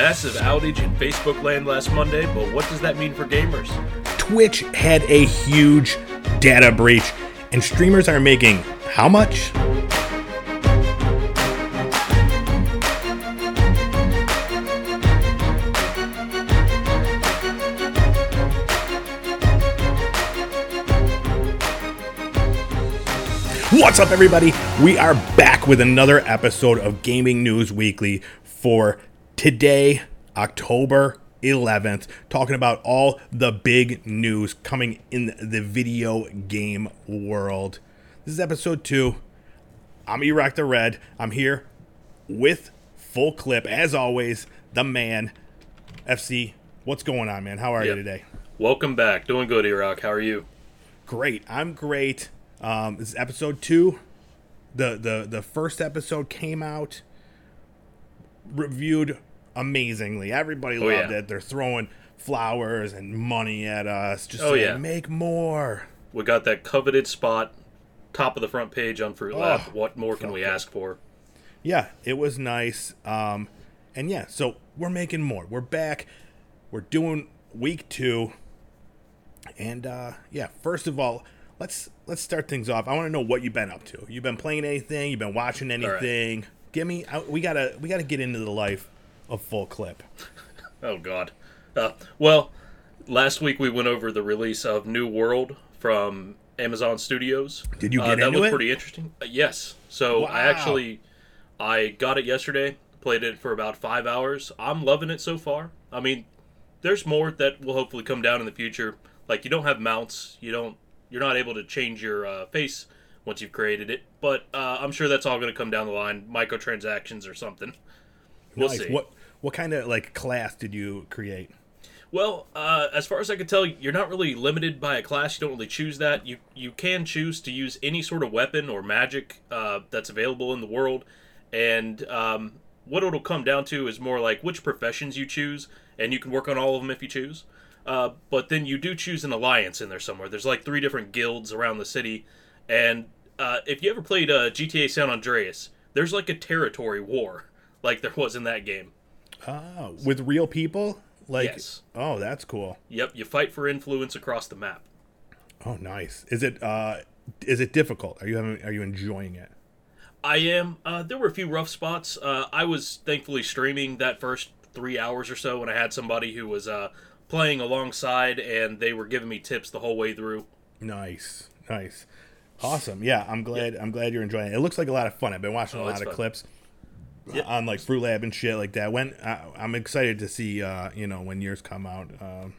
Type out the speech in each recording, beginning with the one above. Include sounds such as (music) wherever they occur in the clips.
massive outage in Facebook land last Monday, but what does that mean for gamers? Twitch had a huge data breach, and streamers are making how much? What's up, everybody? We are back with another episode of Gaming News Weekly for today, October 11th, talking about all the big news coming in the video game world. This is episode two. I'm Iraq the Red. I'm here with full clip, as always, the man, FC. What's going on, man? How are Yep. you today? Welcome back. Doing good, Iraq. How are you? Great. I'm great. Um, this is episode two. The the the first episode came out, reviewed amazingly. Everybody Oh, loved yeah. it. They're throwing flowers and money at us. Just Oh, saying, yeah. make more. We got that coveted spot, top of the front page on Fruit Lab. Oh, what more can we ask for? Yeah, it was nice. Um, and yeah, so we're making more. We're back. We're doing week two. And uh, yeah, first of all, let's let's start things off. I want to know what you've been up to. You've been playing anything? You've been watching right. anything? Give me. I, we gotta we gotta get into the life of full clip. Oh God. Uh, well, last week we went over the release of New World from Amazon Studios. Did you get Uh, get that into was it? pretty interesting. Uh, yes. So I actually I got it yesterday. Played it for about five hours. I'm loving it so far. I mean, there's more that will hopefully come down in the future. Like you don't have mounts. You don't. You're not able to change your uh, face once you've created it. But uh, I'm sure that's all going to come down the line. Microtransactions or something. We'll Nice. see. What what kind of like class did you create? Well, uh, as far as I can tell, you're not really limited by a class. You don't really choose that. You you can choose to use any sort of weapon or magic uh, that's available in the world, and um, what it'll come down to is more like which professions you choose, and you can work on all of them if you choose. Uh, but then you do choose an alliance in there somewhere. There's like three different guilds around the city, and uh, if you ever played uh, GTA San Andreas, there's like a territory war, (laughs) like there was in that game. Oh, with real people? Like Yes. Oh, that's cool. Yep, you fight for influence across the map. Oh, nice. Is it uh is it difficult? Are you having are you enjoying it? I am. Uh, there were a few rough spots. Uh, I was thankfully streaming that first three hours or so, and I had somebody who was uh, playing alongside, and they were giving me tips the whole way through. Nice, nice, awesome. Yeah, I'm glad. I'm glad you're enjoying it. It looks like a lot of fun. I've been watching a Oh, lot of fun. clips Yeah. on like Fruit Lab and shit like that. When I, I'm excited to see, uh, you know, when yours come out um,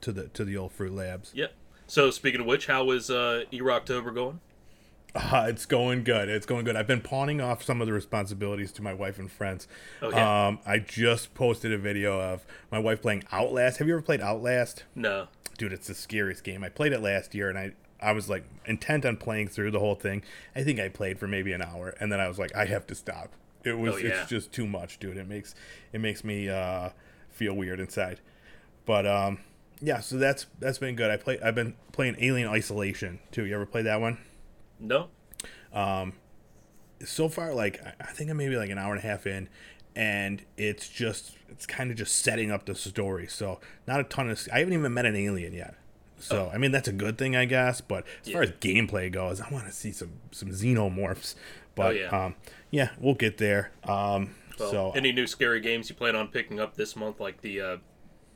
to the to the old Fruit Labs. Yep. So speaking of which, how is uh, October going? Uh, it's going good. It's going good. I've been pawning off some of the responsibilities to my wife and friends. Oh, yeah. Um, I just posted a video of my wife playing Outlast. Have you ever played Outlast? No. dude, it's the scariest game. I played it last year, and I I was like intent on playing through the whole thing. I think I played for maybe an hour, and then I was like, I have to stop. It was Oh, yeah. it's just too much, dude. It makes it makes me uh, feel weird inside. But um, yeah, so that's that's been good. I play I've been playing Alien Isolation too. You ever play that one? No. Um, so far like I- think i'm maybe like an hour and a half in and it's just it's kind of just setting up the story so not a ton of i haven't even met an alien yet so i mean that's a good thing i guess but as far as gameplay goes i want to see some some xenomorphs but yeah. um yeah we'll get there um Well, so any new scary games you plan on picking up this month, like the uh,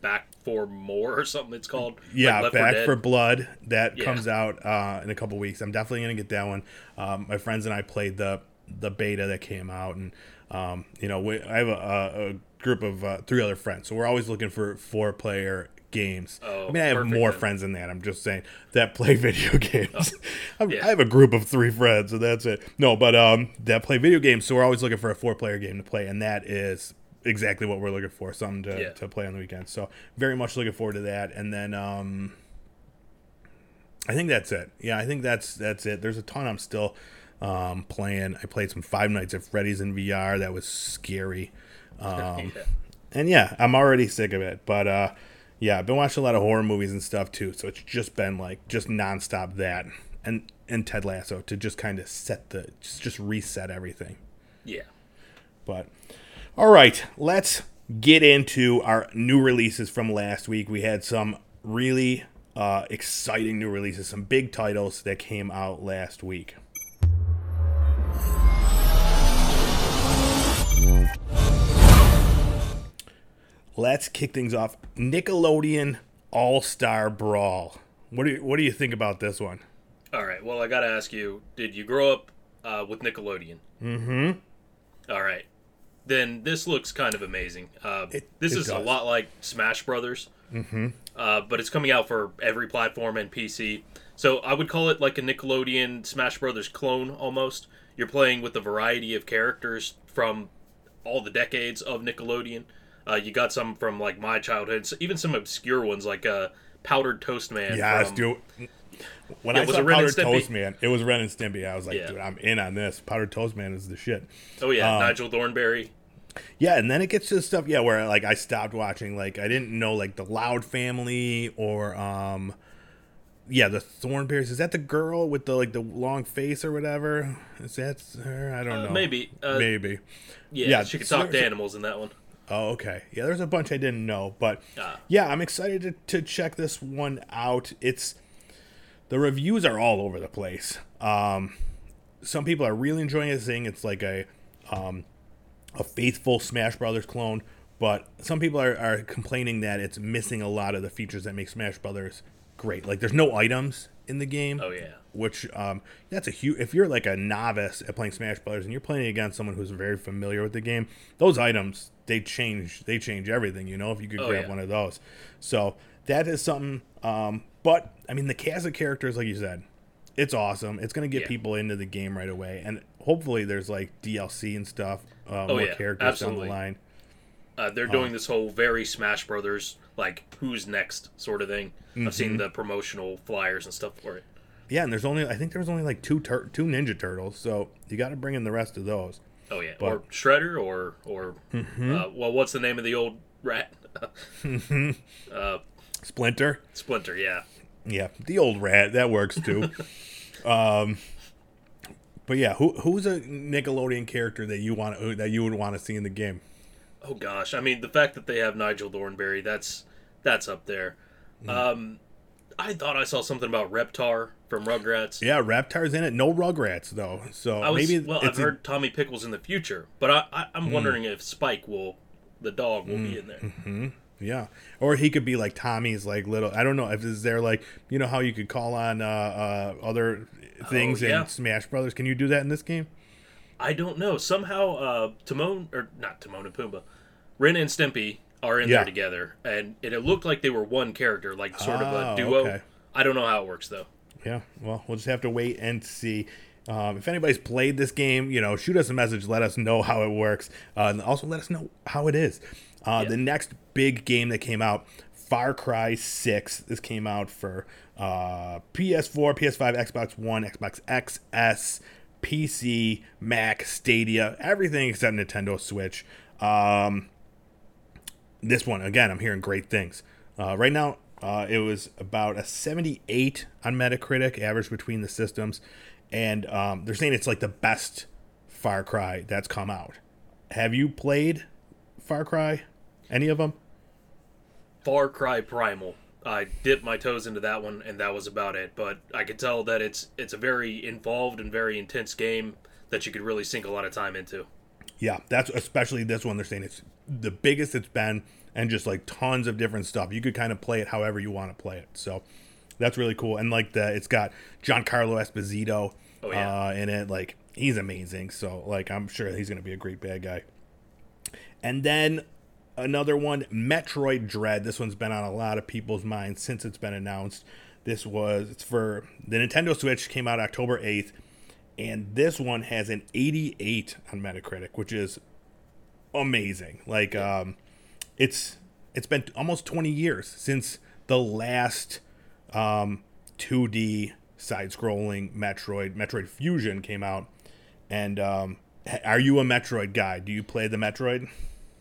Back for More or something it's called? yeah, like Back for Blood that Yeah. comes out uh, in a couple weeks. I'm definitely gonna get that one. Um, my friends and I played the the beta that came out, and um, you know, we, I have a, a, a group of uh, three other friends, so we're always looking for four player games. Oh, I mean, I have more then. friends than that. I'm just saying that play (laughs) video games. Oh, yeah. I have a group of three friends, and that's it. No, but um, that play video games, so we're always looking for a four player game to play, and that is exactly what we're looking for something to, Yeah. to play on the weekend so very much looking forward to that and then um I think that's it. Yeah, I think that's that's it. There's a ton I'm still um, playing. I played some Five Nights at Freddy's in VR. That was scary. (laughs) Um, Yeah. and yeah, I'm already sick of it. But uh, yeah, I've been watching a lot of horror movies and stuff too. So it's just been like just nonstop that and and Ted Lasso to just kind of set the just just reset everything. Yeah. But all right, let's get into our new releases from last week. We had some really uh, exciting new releases, some big titles that came out last week. Let's kick things off. Nickelodeon All Star Brawl. What do you What do you think about this one? All right. Well, I got to ask you: Did you grow up uh, with Nickelodeon? Mm-hmm. All right. Then this looks kind of amazing. Uh, It- this it is a lot like Smash Brothers. Mm-hmm. Uh, but it's coming out for every platform and PC. So I would call it like a Nickelodeon Smash Brothers clone almost. You're playing with a variety of characters from all the decades of Nickelodeon. Uh, you got some from like my childhood, so even some obscure ones like uh, Powdered Toast Man. Yes, from, dude. When Yeah, I was saw it Ren and Powdered? Toast Man, it was Ren and Stimpy. I was like, Yeah. dude, I'm in on this. Powdered Toast Man is the shit. Oh yeah, Um, Nigel Thornberry. Yeah, and then it gets to the stuff, yeah, where like I stopped watching. Like I didn't know like the Loud Family or um, yeah, the Thornberries. Is that the girl with the like the long face or whatever? Is that her? I don't Uh, know. maybe. Uh, Maybe. Yeah, yeah, she could talk to animals in that one. Oh, okay. Yeah, there's a bunch I didn't know, but Ah. yeah, I'm excited to, to check this one out. It's the reviews are all over the place. Um, some people are really enjoying it, saying it's like a um, a faithful Smash Brothers clone, but some people are, are complaining that it's missing a lot of the features that make Smash Brothers great. Like there's no items in the game Oh yeah. which um, that's a huge. If you're like a novice at playing Smash Brothers and you're playing against someone who's very familiar with the game, those items they change. They change everything. You know, if you could Oh, grab yeah. one of those, so that is something. Um, but I mean, the cast of characters, like you said, it's awesome. It's gonna get Yeah. people into the game right away, and hopefully there's like DLC and stuff, uh, Oh, more yeah, characters absolutely. down the line. Uh, they're doing this whole very Smash Brothers like who's next sort of thing. I've Mm-hmm. seen the promotional flyers and stuff for it. Yeah, and there's only I think there's only like two tur- two Ninja Turtles, so you got to bring in the rest of those. Oh yeah, But- or Shredder, or or Mm-hmm. uh, well, what's the name of the old rat? (laughs) uh, Splinter. Splinter. Yeah. Yeah, the old rat that works too. (laughs) um, but yeah, who who's a Nickelodeon character that you want that you would want to see in the game? Oh gosh, I mean the fact that they have Nigel Thornberry, that's that's up there. Mm. Um, I thought I saw something about Reptar from Rugrats. Yeah, Reptar's in it. No Rugrats though, so I was maybe well. I've a- heard Tommy Pickles in the future, but I, I, I'm wondering if Spike will, the dog, will Mm. be in there. yeah, or he could be like Tommy's like little. I don't know if is there like you know how you could call on uh, uh, other things Oh, yeah. in Smash Brothers. Can you do that in this game? I don't know. Somehow, uh, Timon or not Timon and Pumbaa, Ren and Stimpy are in Yeah. there together, and it, it looked like they were one character, like sort of Oh, a duo. okay. I don't know how it works though. Yeah, well, we'll just have to wait and see. Um, if anybody's played this game, you know, shoot us a message. Let us know how it works, uh, and also let us know how it is. Uh, Yeah. The next big game that came out, Far Cry Six. This came out for uh, PS4, PS5, Xbox One, Xbox XS, PC, Mac, Stadia, everything except Nintendo Switch. Um, this one again i'm hearing great things uh, right now uh, it was about a 78 on metacritic average between the systems and um, they're saying it's like the best far cry that's come out have you played far cry any of them Far Cry Primal. I dipped my toes into that one, and that was about it. But I could tell that it's it's a very involved and very intense game that you could really sink a lot of time into. yeah that's especially this one they're saying it's the biggest it's been and just like tons of different stuff. You could kind of play it however you want to play it so that's really cool. And like the it's got giancarlo esposito Oh, yeah. uh, in it. Like he's amazing so like i'm sure he's gonna be a great bad guy. And then another one metroid dread. This one's been on a lot of people's minds since it's been announced. This was it's for the nintendo switch came out october 8th and this one has an 88 on metacritic which is amazing like um it's it's been almost 20 years since the last um 2d side-scrolling metroid metroid fusion came out and um are you a metroid guy do you play the metroid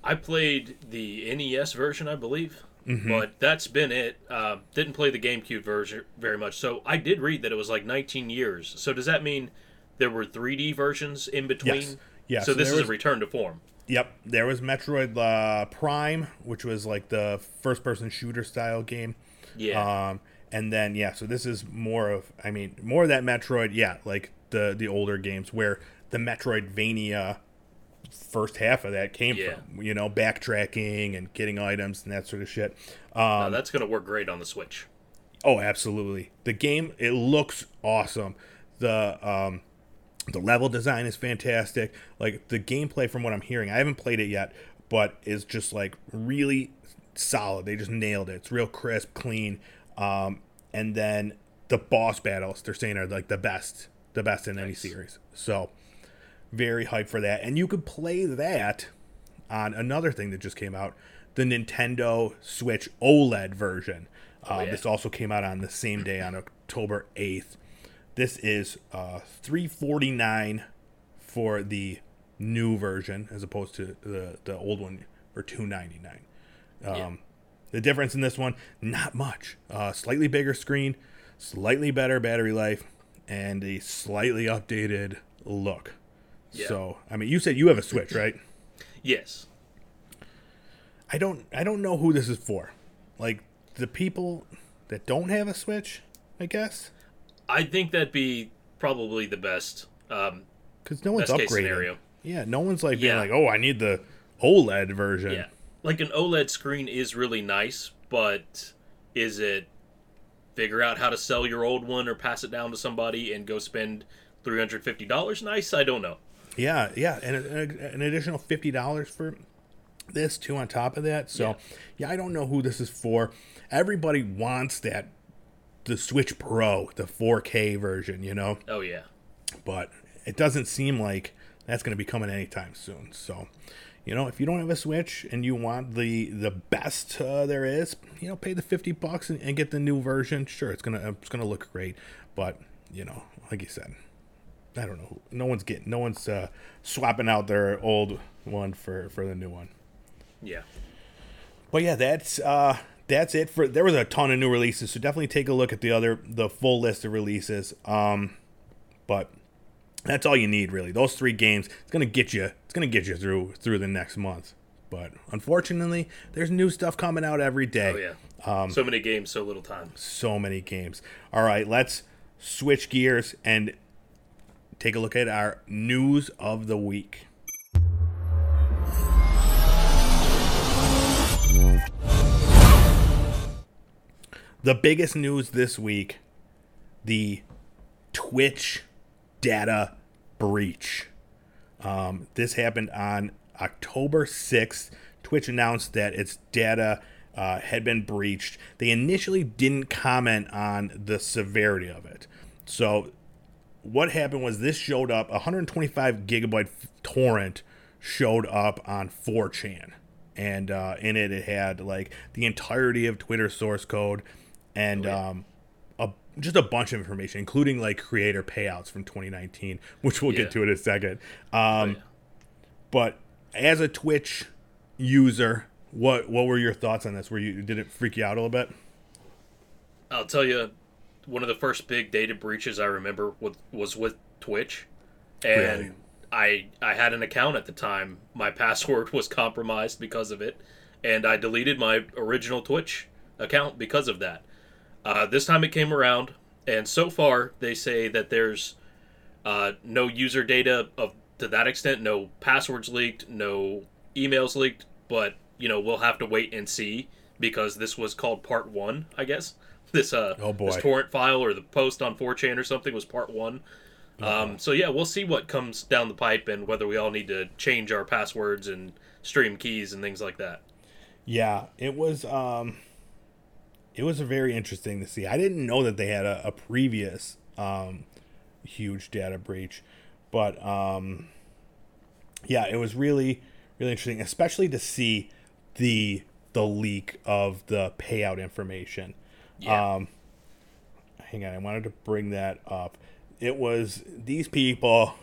I played the NES version, I believe, Mm-hmm. but that's been it. Uh, didn't play the GameCube version very much. So I did read that it was like 19 years. So does that mean there were 3D versions in between? Yes. Yeah, So, so this is was- a return to form. Yep, there was Metroid uh, Prime, which was like the first-person shooter style game. Yeah. Um, and then yeah, so this is more of, I mean, more of that Metroid. Yeah, like the the older games where the Metroidvania first half of that came Yeah. from. You know, backtracking and getting items and that sort of shit. Um, that's gonna work great on the Switch. oh, absolutely. The game it looks awesome. The um, the level design is fantastic. Like the gameplay, from what I'm hearing, I haven't played it yet, but is just like really solid. They just nailed it. It's real crisp, clean. Um, and then the boss battles they're saying are like the best, the best in any series. So very hyped for that. And you could play that on another thing that just came out, the Nintendo Switch OLED version. Oh, uh, yeah. This also came out on the same day on October 8th. This is uh, 349 for the new version as opposed to the, the old one for 299. Um, Yeah. The difference in this one, not much. Uh, slightly bigger screen, slightly better battery life, and a slightly updated look. Yeah. So, I mean, you said you have a Switch, (clears throat) right? Yes. I don't I don't know who this is for. Like the people that don't have a Switch, I guess, I think that'd be probably the best. Um, because no one's upgrading. scenario. Yeah, no one's like being like, "Oh, I need the OLED version." yeah. Like an OLED screen is really nice, but is it figure out how to sell your old one or pass it down to somebody and go spend three hundred fifty dollars? Nice. I don't know. Yeah, yeah, and a- an additional fifty dollars for this too on top of that. So, Yeah. yeah. I don't know who this is for. Everybody wants that the Switch Pro, the 4K version, you know, Oh yeah. but it doesn't seem like that's going to be coming anytime soon. So, you know, if you don't have a Switch and you want the the best uh, there is, you know, pay the fifty bucks and, and get the new version. Sure, it's gonna it's gonna look great, but you know, like you said, I don't know. No one's getting, no one's uh, swapping out their old one for for the new one. Yeah. But yeah, that's uh that's it for there was a ton of new releases, so definitely take a look at the other the full list of releases. Um but that's all you need really. Those three games, it's gonna get you it's gonna get you through through the next month. But unfortunately, there's new stuff coming out every day. Oh yeah. Um, so many games, so little time. So many games. All right, let's switch gears and take a look at our news of the week. The biggest news this week the Twitch data breach. Um, this happened on October 6th. Twitch announced that its data uh, had been breached. They initially didn't comment on the severity of it. So, what happened was this showed up 125 gigabyte torrent showed up on 4chan. And uh, in it, it had like the entirety of Twitter source code and Oh, um, a, just a bunch of information, including like creator payouts from 2019, which we'll Yeah. get to in a second. Oh, Um, yeah. but as a Twitch user, what what were your thoughts on this? Were you did it freak you out a little bit? I'll tell you, one of the first big data breaches I remember with, was with Twitch, and Really? I I had an account at the time. My (laughs) password was compromised because of it, and I deleted my original Twitch account because of that. Uh, this time it came around, and so far they say that there's uh, no user data of to that extent, no passwords leaked, no emails leaked, but you know we'll have to wait and see because this was called part one, I guess. (laughs) This uh, Oh, boy. this torrent file or the post on 4chan or something was part one. Um, so yeah, we'll see what comes down the pipe and whether we all need to change our passwords and stream keys and things like that. Yeah, it was um it was very interesting to see. I didn't know that they had a, a previous um huge data breach, but um yeah, it was really really interesting, especially to see the the leak of the payout information. Yeah. Um hang on, I wanted to bring that up. It was these people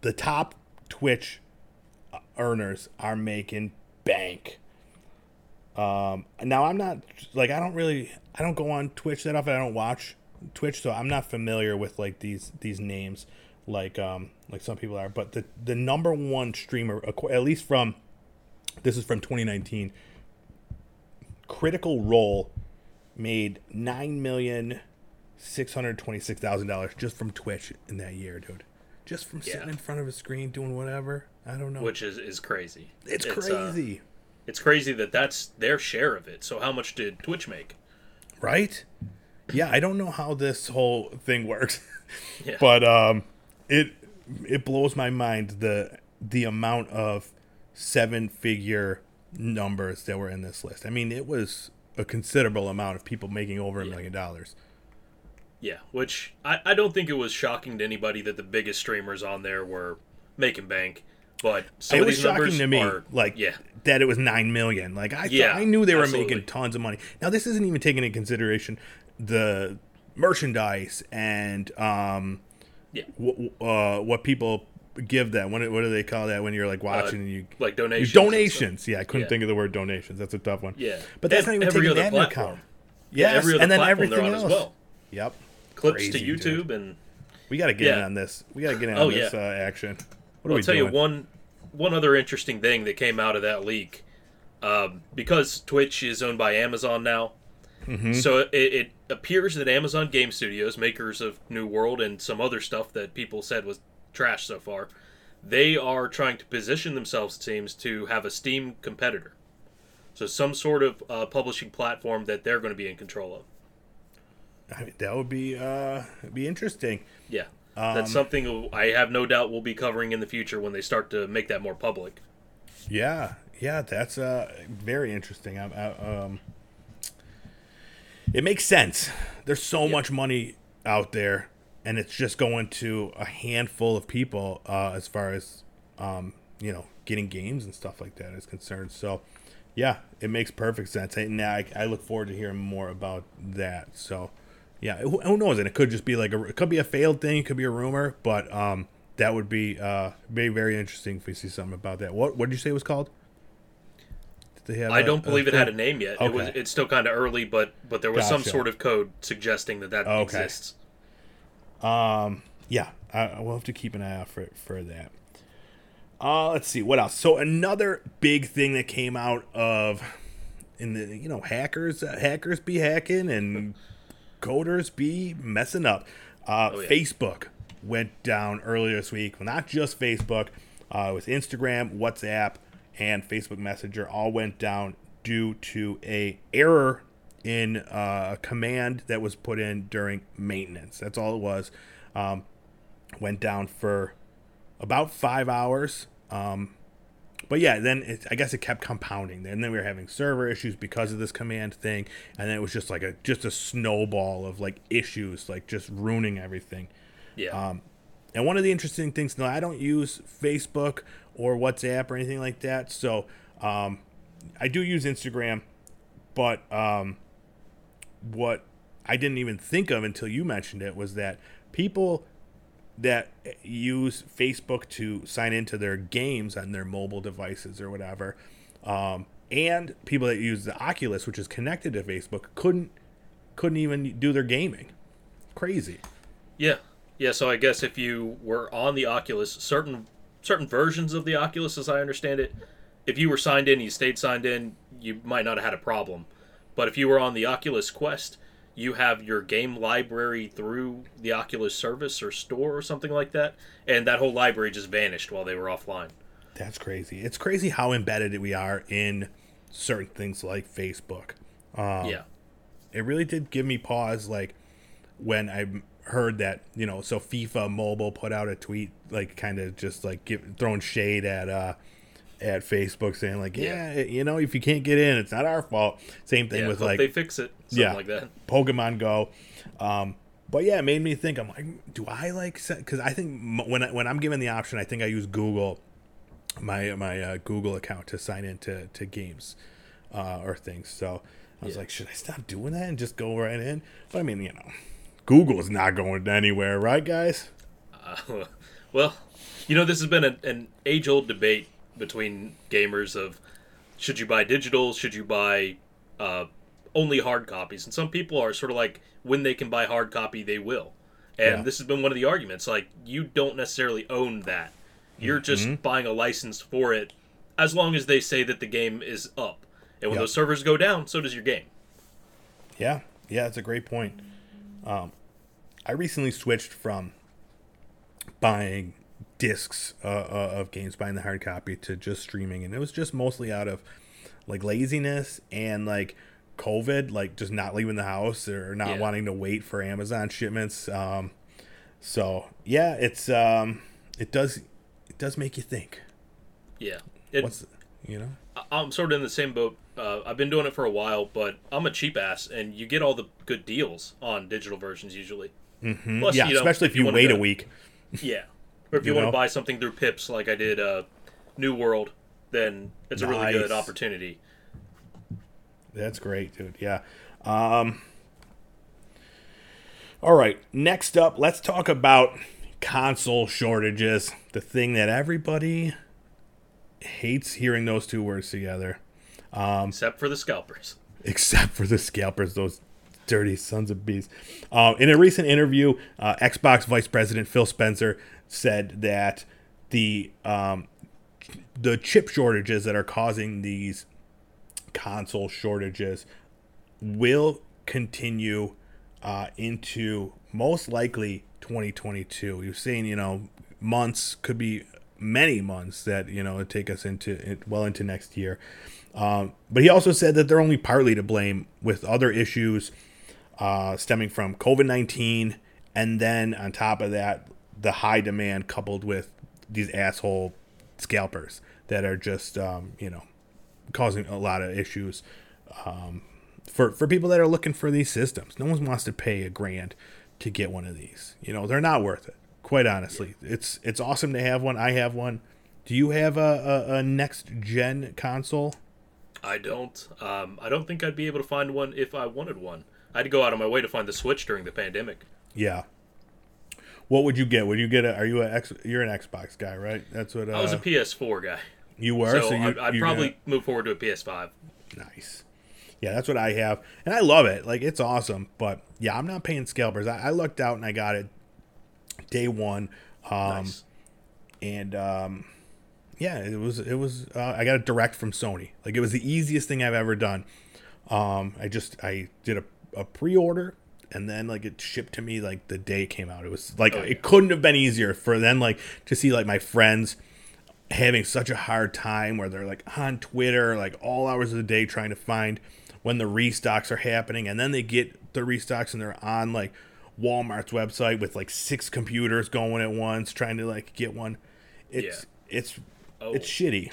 the top Twitch earners are making bank. Um, now I'm not like I don't really I don't go on Twitch that often. I don't watch Twitch, so I'm not familiar with like these these names. like um like some people are. But the the number one streamer, at least from this is from 2019, Critical Role made nine million six hundred twenty six thousand dollars just from Twitch in that year, dude. Just from sitting Yeah. in front of a screen doing whatever. I don't know. which is is crazy. it's, uh, crazy, it's crazy that that's their share of it. So how much did Twitch make? right? Yeah, I don't know how this whole thing works, (laughs) Yeah. but um, it it blows my mind the the amount of seven figure numbers that were in this list. I mean, it was a considerable amount of people making over a million dollars. Yeah, which I, I don't think it was shocking to anybody that the biggest streamers on there were making bank, but it was shocking to me, are like yeah, that it was nine million. Like I, Yeah, I knew they were absolutely. making tons of money. Now this isn't even taking into consideration the merchandise and um, yeah, w- uh, what people give them. What, what do they call that when you're like watching and you like donations. donations? Yeah, I couldn't Yeah. think of the word donations. That's a tough one. Yeah, but that's Ev- not even taking that into account. Yeah, Yes, other and then everything else. as well. Yep. Clips Crazy, to dude. YouTube and We got to get in on this. We got to get in Oh, on this yeah. uh, action. What are I'll tell doing? you one one other interesting thing that came out of that leak. Um, because Twitch is owned by Amazon now, Mm-hmm. so it, it appears that Amazon Game Studios, makers of New World and some other stuff that people said was trash so far, they are trying to position themselves, it seems, to have a Steam competitor. So some sort of uh, publishing platform that they're going to be in control of. I mean, that would be uh, be interesting. Yeah, Um, that's something I have no doubt we'll be covering in the future when they start to make that more public. Yeah, yeah, that's uh very interesting. I, I, um, it makes sense. There's so much money out there, and it's just going to a handful of people uh, as far as um, you know getting games and stuff like that is concerned. So, yeah, it makes perfect sense. And I, I look forward to hearing more about that. So, yeah, who, who knows? And it could just be like a, it could be a failed thing, it could be a rumor, but um, that would be uh, be very interesting if we see something about that. What what did you say it was called? Did they have I a- don't believe it had a name yet. It was it's still kind of early, but but there was some sort of code suggesting that that Okay. exists. Um, yeah, I, I will have to keep an eye out for for that. Uh, let's see what else. So another big thing that came out of in the you know hackers uh, hackers be hacking and coders be messing up. Uh, Oh, yeah. Facebook went down earlier this week. Well, not just Facebook, uh, with Instagram, WhatsApp, and Facebook Messenger all went down due to a error in uh, a command that was put in during maintenance. That's all it was. Um, went down for about five hours. Um, but yeah, then it, I guess it kept compounding. And then we were having server issues because of this command thing, and then it was just like a just a snowball of like issues, like just ruining everything. Yeah, Um, And one of the interesting things, now I don't use Facebook or WhatsApp or anything like that, so um, I do use Instagram, but um, what I didn't even think of until you mentioned it was that people that use Facebook to sign into their games on their mobile devices or whatever, um, and people that use the Oculus, which is connected to Facebook, couldn't couldn't even do their gaming. Crazy. yeah, yeah. So I guess if you were on the Oculus, certain certain versions of the Oculus, as I understand it, if you were signed in, you stayed signed in, you might not have had a problem. But if you were on the Oculus Quest, you have your game library through the Oculus service or store or something like that, and that whole library just vanished while they were offline. That's crazy. It's crazy how embedded we are in certain things like Facebook. Um, yeah, It really did give me pause, like when I heard that you know, so FIFA Mobile put out a tweet, like kind of just like give, throwing shade at uh at Facebook, saying like, yeah, you know, if you can't get in, it's not our fault. Same thing yeah. with like they fix it, something yeah, like that. Pokemon Go. Um, but yeah, it made me think. I'm like, do I like? Because I think when I, when I'm given the option, I think I use Google my my uh, Google account to sign into to games uh, or things. So I was Yeah. like, should I stop doing that and just go right in? But I mean, you know, Google's not going anywhere, right, guys? Uh, (laughs) well, you know, this has been a, an age old debate between gamers of should you buy digital, should you buy uh, only hard copies, and some people are sort of like when they can buy hard copy, they will, And Yeah. this has been one of the arguments. Like, you don't necessarily own that. You're just Mm-hmm. buying a license for it as long as they say that the game is up. And when Yep. those servers go down, so does your game. Yeah, yeah, that's a great point. Um, I recently switched from buying discs uh, uh, of games, buying the hard copy, to just streaming, and it was just mostly out of like laziness and like COVID, like just not leaving the house or not Yeah. wanting to wait for Amazon shipments. Um, so yeah, it's um, it does it does make you think. Yeah. It, What's you know? I'm sort of in the same boat. Uh, I've been doing it for a while, but I'm a cheap ass, and you get all the good deals on digital versions usually. Mm-hmm. Plus, yeah, you especially if you wanna wait a week. Yeah. Or if you, You want know? to buy something through Pips, like I did uh, New World, then it's a really good opportunity. That's great, dude. Yeah. Um, all right. Next up, let's talk about console shortages. The thing that everybody hates hearing those two words together, Um, Except for the scalpers. (laughs) except for the scalpers, those dirty sons of bees. Um, in a recent interview, uh, Xbox Vice President Phil Spencer said that the um, the chip shortages that are causing these console shortages will continue uh, into most likely 2022. You're saying, you know, months could be many months that you know take us into well into next year. Um, but he also said that they're only partly to blame, with other issues uh, stemming from COVID 19, and then on top of that, the high demand coupled with these asshole scalpers that are just um, you know causing a lot of issues um, for for people that are looking for these systems. No one wants to pay a grand to get one of these. You know, they're not worth it. Quite honestly, it's it's awesome to have one. I have one. Do you have a, a, a next gen console? I don't. Um, I don't think I'd be able to find one if I wanted one. I had to go out of my way to find the Switch during the pandemic. Yeah. What would you get? Would you get a? Are you a X? You're an Xbox guy, right? That's what uh, I was a PS4 guy, you were. so, So, you, I'd, I'd you probably got- move forward to a PS5. Nice. Yeah, that's what I have, and I love it. Like it's awesome. But yeah, I'm not paying scalpers. I, I looked out and I got it day one, um, Nice. and um, yeah, it was it was. Uh, I got it direct from Sony. Like it was the easiest thing I've ever done. Um, I just I did a, a pre-order and then like it shipped to me like the day it came out. It was like Oh, yeah. it couldn't have been easier for then like to see like my friends having such a hard time where they're like on Twitter like all hours of the day trying to find when the restocks are happening and then they get the restocks and they're on like Walmart's website with like six computers going at once trying to like get one. It's it's Oh. it's shitty.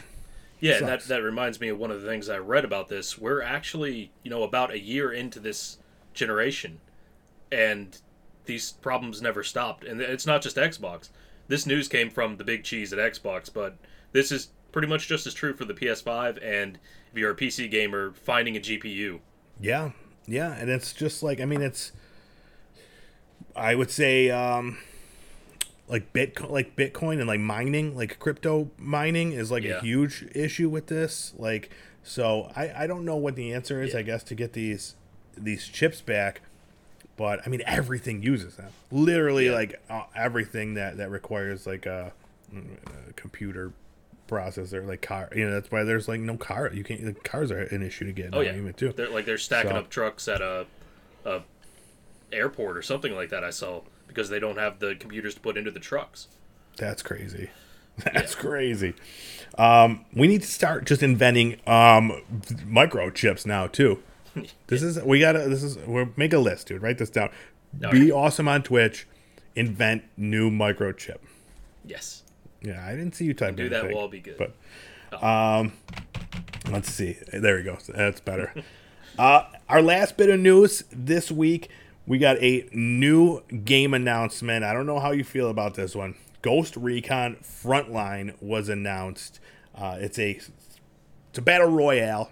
Yeah, that, that reminds me of one of the things I read about this. We're actually, you know, about a year into this generation, and these problems never stopped. And it's not just Xbox. This news came from the big cheese at Xbox, but this is pretty much just as true for the PS5. And if you're a PC gamer, finding a GPU. Yeah, yeah, and it's just like I mean, it's I would say um like Bitcoin, like Bitcoin and like mining, like crypto mining is like Yeah. a huge issue with this. Like, so I I don't know what the answer is. Yeah. I guess to get these these chips back, but I mean everything uses them. Literally, Yeah. like uh, everything that that requires like a, a computer processor, like car. You know, that's why there's like no car. You can't. The cars are an issue to get. Oh yeah, even too. They're like they're stacking So- up trucks at a, a airport or something like that. I saw because they don't have the computers to put into the trucks. That's crazy. (laughs) That's crazy. Um, we need to start just inventing um, microchips now too. This is we gotta. This is we're make a list, dude. Write this down. All Be right. awesome on Twitch. Invent new microchip. Yes, Yeah, I didn't see you type do that. anything, Will all be good. But um, let's see. There we go. That's better. (laughs) uh, our last bit of news this week, we got a new game announcement. I don't know how you feel about this one. Ghost Recon Frontline was announced. Uh, it's a it's a battle royale.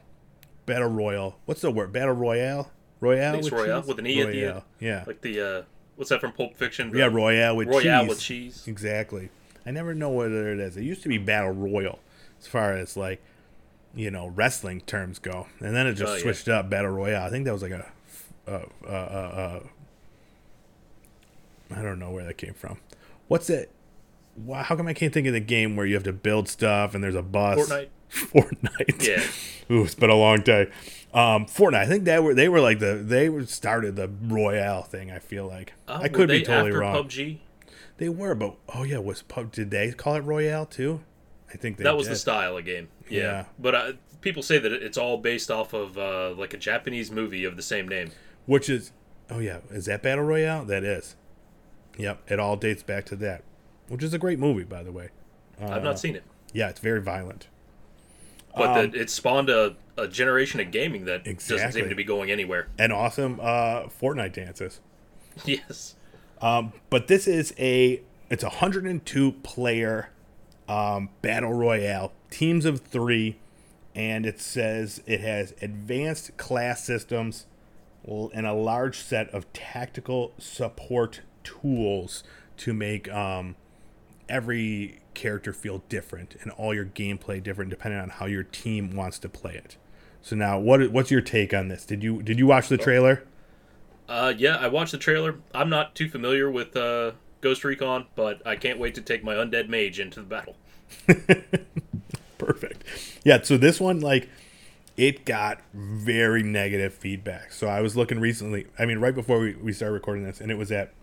Battle royal. What's the word? Battle royale. Royale. It's with Royale cheese? with an E at the end. Yeah. like the uh, what's that from Pulp Fiction? yeah. The Royale with Royale cheese. with cheese. Exactly. I never know what it is. It used to be battle royal, as far as like, you know, wrestling terms go, and then it just Oh, yeah. switched up battle royale. I think that was like a, a, a, a I don't know where that came from. What's it? How come I can't think of the game where you have to build stuff and there's a bus? Fortnite. (laughs) Fortnite. Yeah. (laughs) Ooh, it's been a long day. Um, Fortnite. I think they were they were like the they were started the Royale thing. I feel like Oh, I could be totally wrong. PUBG. They were, but oh yeah, was pub? Did they call it Royale too? I think they That was did. the style of game. Yeah. Yeah. But uh, people say that it's all based off of uh, like a Japanese movie of the same name. Which is oh yeah, is that Battle Royale? That is. Yep, it all dates back to that, which is a great movie, by the way. I've Uh, not seen it. Yeah, it's very violent. But um, the, it spawned a, a generation of gaming that doesn't seem to be going anywhere. And awesome uh, Fortnite dances. (laughs) yes. Um, but this is a it's a 102 player um, battle royale, teams of three, and it says it has advanced class systems and a large set of tactical support tools to make um, every character feel different and all your gameplay different depending on how your team wants to play it. So now, what what's your take on this? Did you did you watch the trailer? Uh, yeah, I watched the trailer. I'm not too familiar with uh, Ghost Recon, but I can't wait to take my undead mage into the battle. (laughs) Perfect. Yeah, so this one like it got very negative feedback. So I was looking recently, I mean right before we, we started recording this and it was at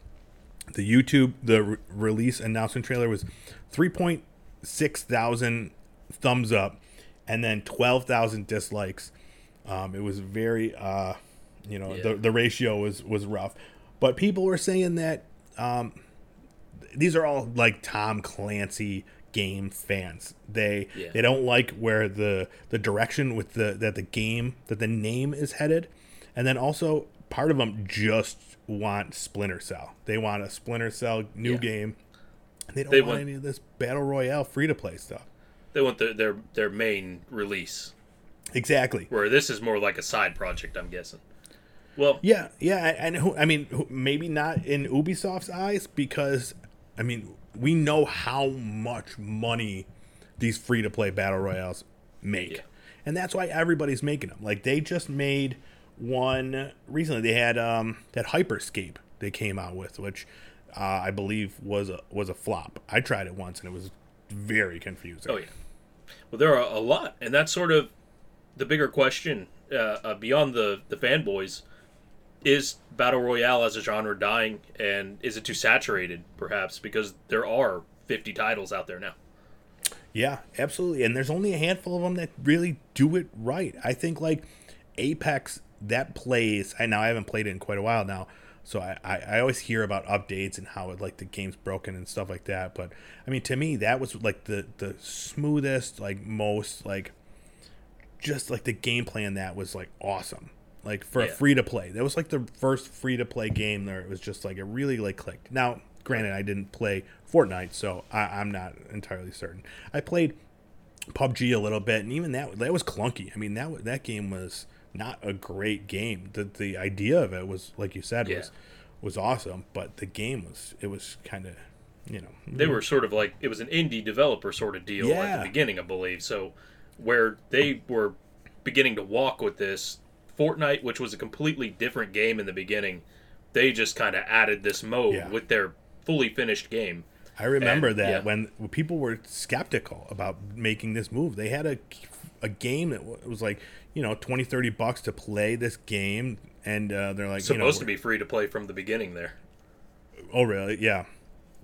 the YouTube the re- release announcement trailer was 3.6 thousand thumbs up and then 12,000 dislikes. Um, it was very uh you know, the the ratio was was rough. But people were saying that um these are all like Tom Clancy game fans. They Yeah. they don't like where the the direction with the that the game that the name is headed, and then also part of them just want Splinter Cell. They want a Splinter Cell new Yeah. game. They don't They want want- any of this battle royale free to play stuff. They want the, their their main release, Exactly. where this is more like a side project. I'm guessing. Well, Yeah, yeah, and who, I mean, maybe not in Ubisoft's eyes because, I mean, we know how much money these free to play battle royales make, Yeah. and that's why everybody's making them. Like they just made one recently. They had um that Hyperscape they came out with, which uh, I believe was a was a flop. I tried it once and it was very confusing. Oh yeah. Well, there are a lot, and that's sort of the bigger question uh, uh, beyond the the fanboys: is battle royale as a genre dying, and is it too saturated, perhaps, because there are 50 titles out there now? Yeah, absolutely. And there's only a handful of them that really do it right. I think like Apex that plays. I now I haven't played it in quite a while now, so I, I, I always hear about updates and how it like the game's broken and stuff like that. But I mean, to me, that was like the the smoothest, like most like just like the gameplay in that was like awesome. Like for a free to play, that was like the first free to play game there. It was just like it really like clicked. Now, granted, I didn't play Fortnite, so I, I'm not entirely certain. I played PUBG a little bit, and even that that was clunky. I mean that that game was not a great game. The the idea of it was like you said Yeah. was was awesome, but the game was it was kind of you know They were sort of like it was an indie developer sort of deal at the beginning, I believe. So where they were beginning to walk with this Fortnite, which was a completely different game in the beginning, they just kind of added this mode Yeah. with their fully finished game. I remember And, that yeah. when when people were skeptical about making this move. They had a a game that was like you know 20 30 bucks to play this game and uh, they're like Supposed you know, to be free to play from the beginning there. oh really? Yeah.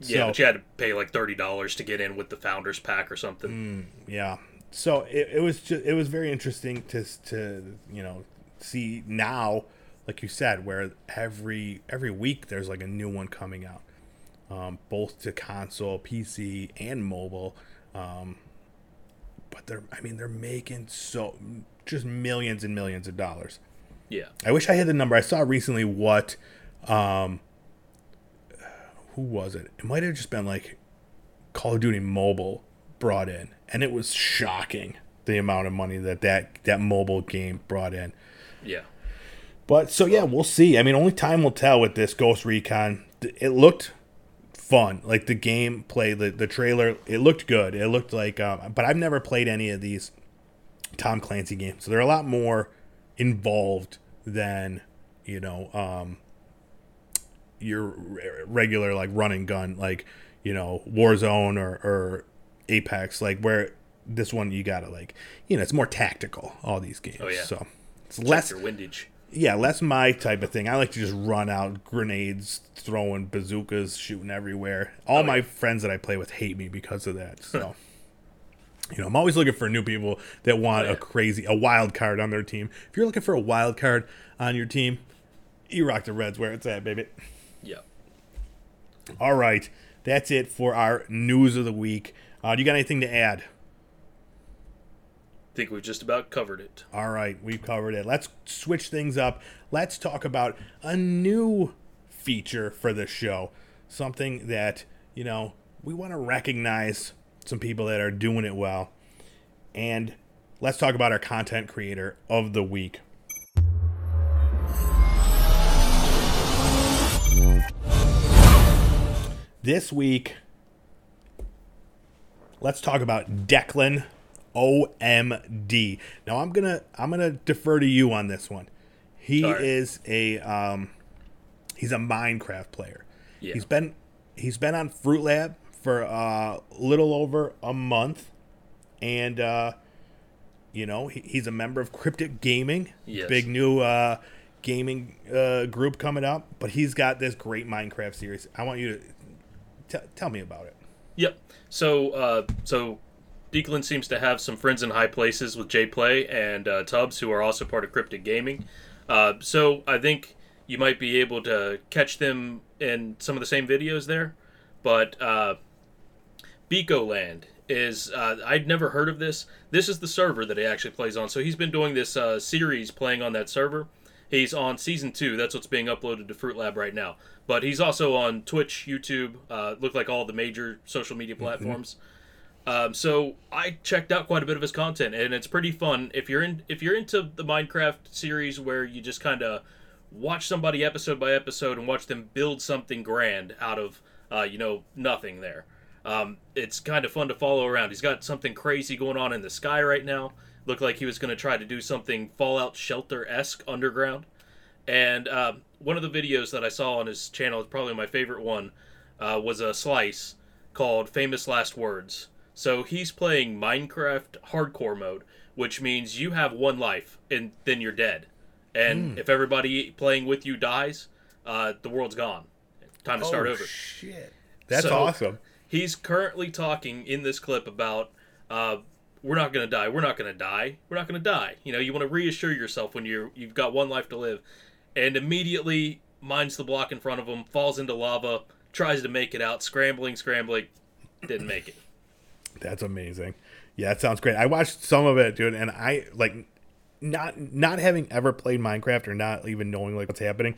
Yeah, So- but you had to pay like thirty dollars to get in with the founders pack or something. yeah. So it, it was just it was very interesting to to you know see now like you said where every every week there's like a new one coming out. Um, both to console pc and mobile. Um, but they're i mean they're making so just millions and millions of dollars Yeah, I wish I had the number. I saw recently what um who was it? It might have just been like Call of Duty Mobile brought in and it was shocking the amount of money that that, that mobile game brought in. yeah, But so yeah, we'll see. I mean, only time will tell with this Ghost Recon. It looked fun, like the gameplay, the the trailer. It looked good. It looked like, um, but I've never played any of these Tom Clancy games, so they're a lot more involved than you know, um, your regular like running gun, like you know Warzone or, or Apex, like where this one you gotta like you know it's more tactical. All these games, Oh, yeah. so it's Check less your windage. Yeah, less my type of thing. I like to just run out grenades, throwing bazookas, shooting everywhere. All Oh, my yeah. friends that I play with hate me because of that. So, you know, I'm always looking for new people that want Oh, yeah. a crazy, a wild card on their team. If you're looking for a wild card on your team, Erock the Red's where it's at, baby. Yeah. All right, that's it for our news of the week. Uh, do you got anything to add? Think we've just about covered it. All right, we've covered it. Let's switch things up. Let's talk about a new feature for the show. Something that, you know, we want to recognize some people that are doing it well. And let's talk about our content creator of the week. This week, let's talk about Declan OMD. Now I'm gonna I'm gonna defer to you on this one. He right. is a um, he's a Minecraft player. Yeah. He's been he's been on Fruit Lab for a little over a month, and uh, you know he, he's a member of Cryptic Gaming, Yes. big new uh, gaming uh, group coming up. But he's got this great Minecraft series. I want you to t- tell me about it. Yep. So, uh, so Declan seems to have some friends in high places with J Play and uh, Tubbs, who are also part of Cryptic Gaming. Uh, so I think you might be able to catch them in some of the same videos there. But uh, Land is uh, I'd never heard of this. This is the server that he actually plays on. So he's been doing this uh, series playing on that server. He's on season two. That's what's being uploaded to Fruit Lab right now. But he's also on Twitch, YouTube, uh, look like all the major social media platforms. Um, so I checked out quite a bit of his content, and it's pretty fun. If you're in, if you're into the Minecraft series where you just kind of watch somebody episode by episode and watch them build something grand out of, uh, you know, nothing there. Um, it's kind of fun to follow around. He's got something crazy going on in the sky right now. Looked like he was going to try to do something Fallout Shelter esque underground. And uh, one of the videos that I saw on his channel, probably my favorite one, uh, was a slice called Famous Last Words. So he's playing Minecraft hardcore mode, which means you have one life and then you're dead. And if everybody playing with you dies, uh, the world's gone. Time to start oh, over. Shit, that's So- awesome. He's currently talking in this clip about uh, we're not going to die. We're not going to die. We're not going to die. You know, you want to reassure yourself when you're you've got one life to live, and immediately mines the block in front of him, falls into lava, tries to make it out, scrambling, scrambling, didn't make it. That's amazing. Yeah, that sounds great. I watched some of it, dude, and I like not not having ever played Minecraft or not even knowing like what's happening.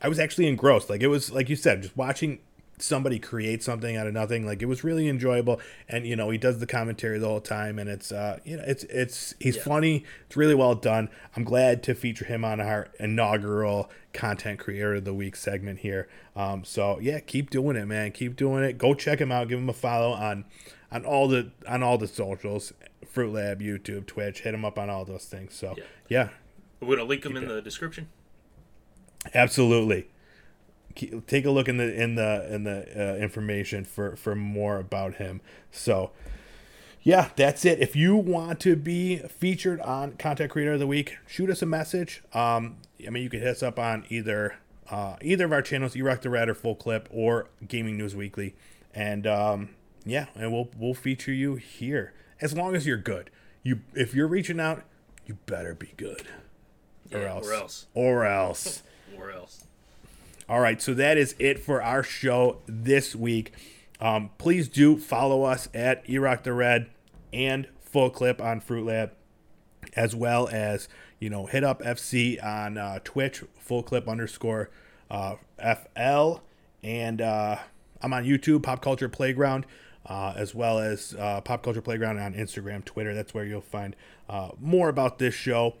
I was actually engrossed. Like it was like you said, just watching somebody create something out of nothing. Like it was really enjoyable. And you know, he does the commentary the whole time, and it's uh, you know, it's it's he's Yeah. funny. It's really well done. I'm glad to feature him on our inaugural content creator of the week segment here. Um, so yeah, keep doing it, man. Keep doing it. Go check him out. Give him a follow on on all the on all the socials, Fruit Lab, YouTube, Twitch. Hit him up on all those things. So Yeah. yeah We're to link him in the description. Absolutely. Ke- Take a look in the in the in the uh, information for for more about him. So, yeah, that's it. If you want to be featured on Content Creator of the Week, shoot us a message. Um, I mean, you can hit us up on either uh, either of our channels, Erock the Red or Full Clip, or Gaming News Weekly, and um, yeah, and we'll we'll feature you here as long as you're good. You if you're reaching out, you better be good, or Yeah, else, or else. (laughs) or else. Or else. All right, so that is it for our show this week. Um, please do follow us at Erock the Red and Full Clip on Fruit Lab, as well as you know hit up FC on uh, Twitch, Full Clip underscore uh, FL, and uh, I'm on YouTube, Pop Culture Playground, uh, as well as uh, Pop Culture Playground on Instagram, Twitter. That's where you'll find uh, more about this show.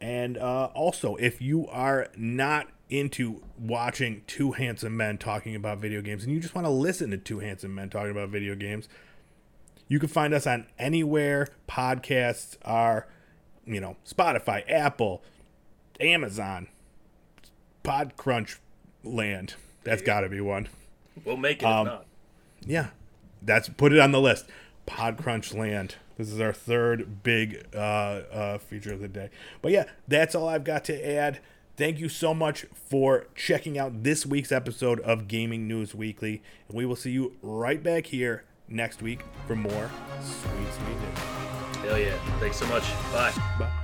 And uh, also, if you are not into watching two handsome men talking about video games and you just want to listen to two handsome men talking about video games, you can find us on anywhere podcasts are, you know, Spotify, Apple, Amazon, Podcrunch, Land. That's got to be one. We'll make it Um. Yeah, that's put it on the list. Podcrunch Land. This is our third big uh, uh, feature of the day. But yeah, that's all I've got to add. Thank you so much for checking out this week's episode of Gaming News Weekly. And we will see you right back here next week for more sweet, sweet news. Hell yeah. Thanks so much. Bye. Bye.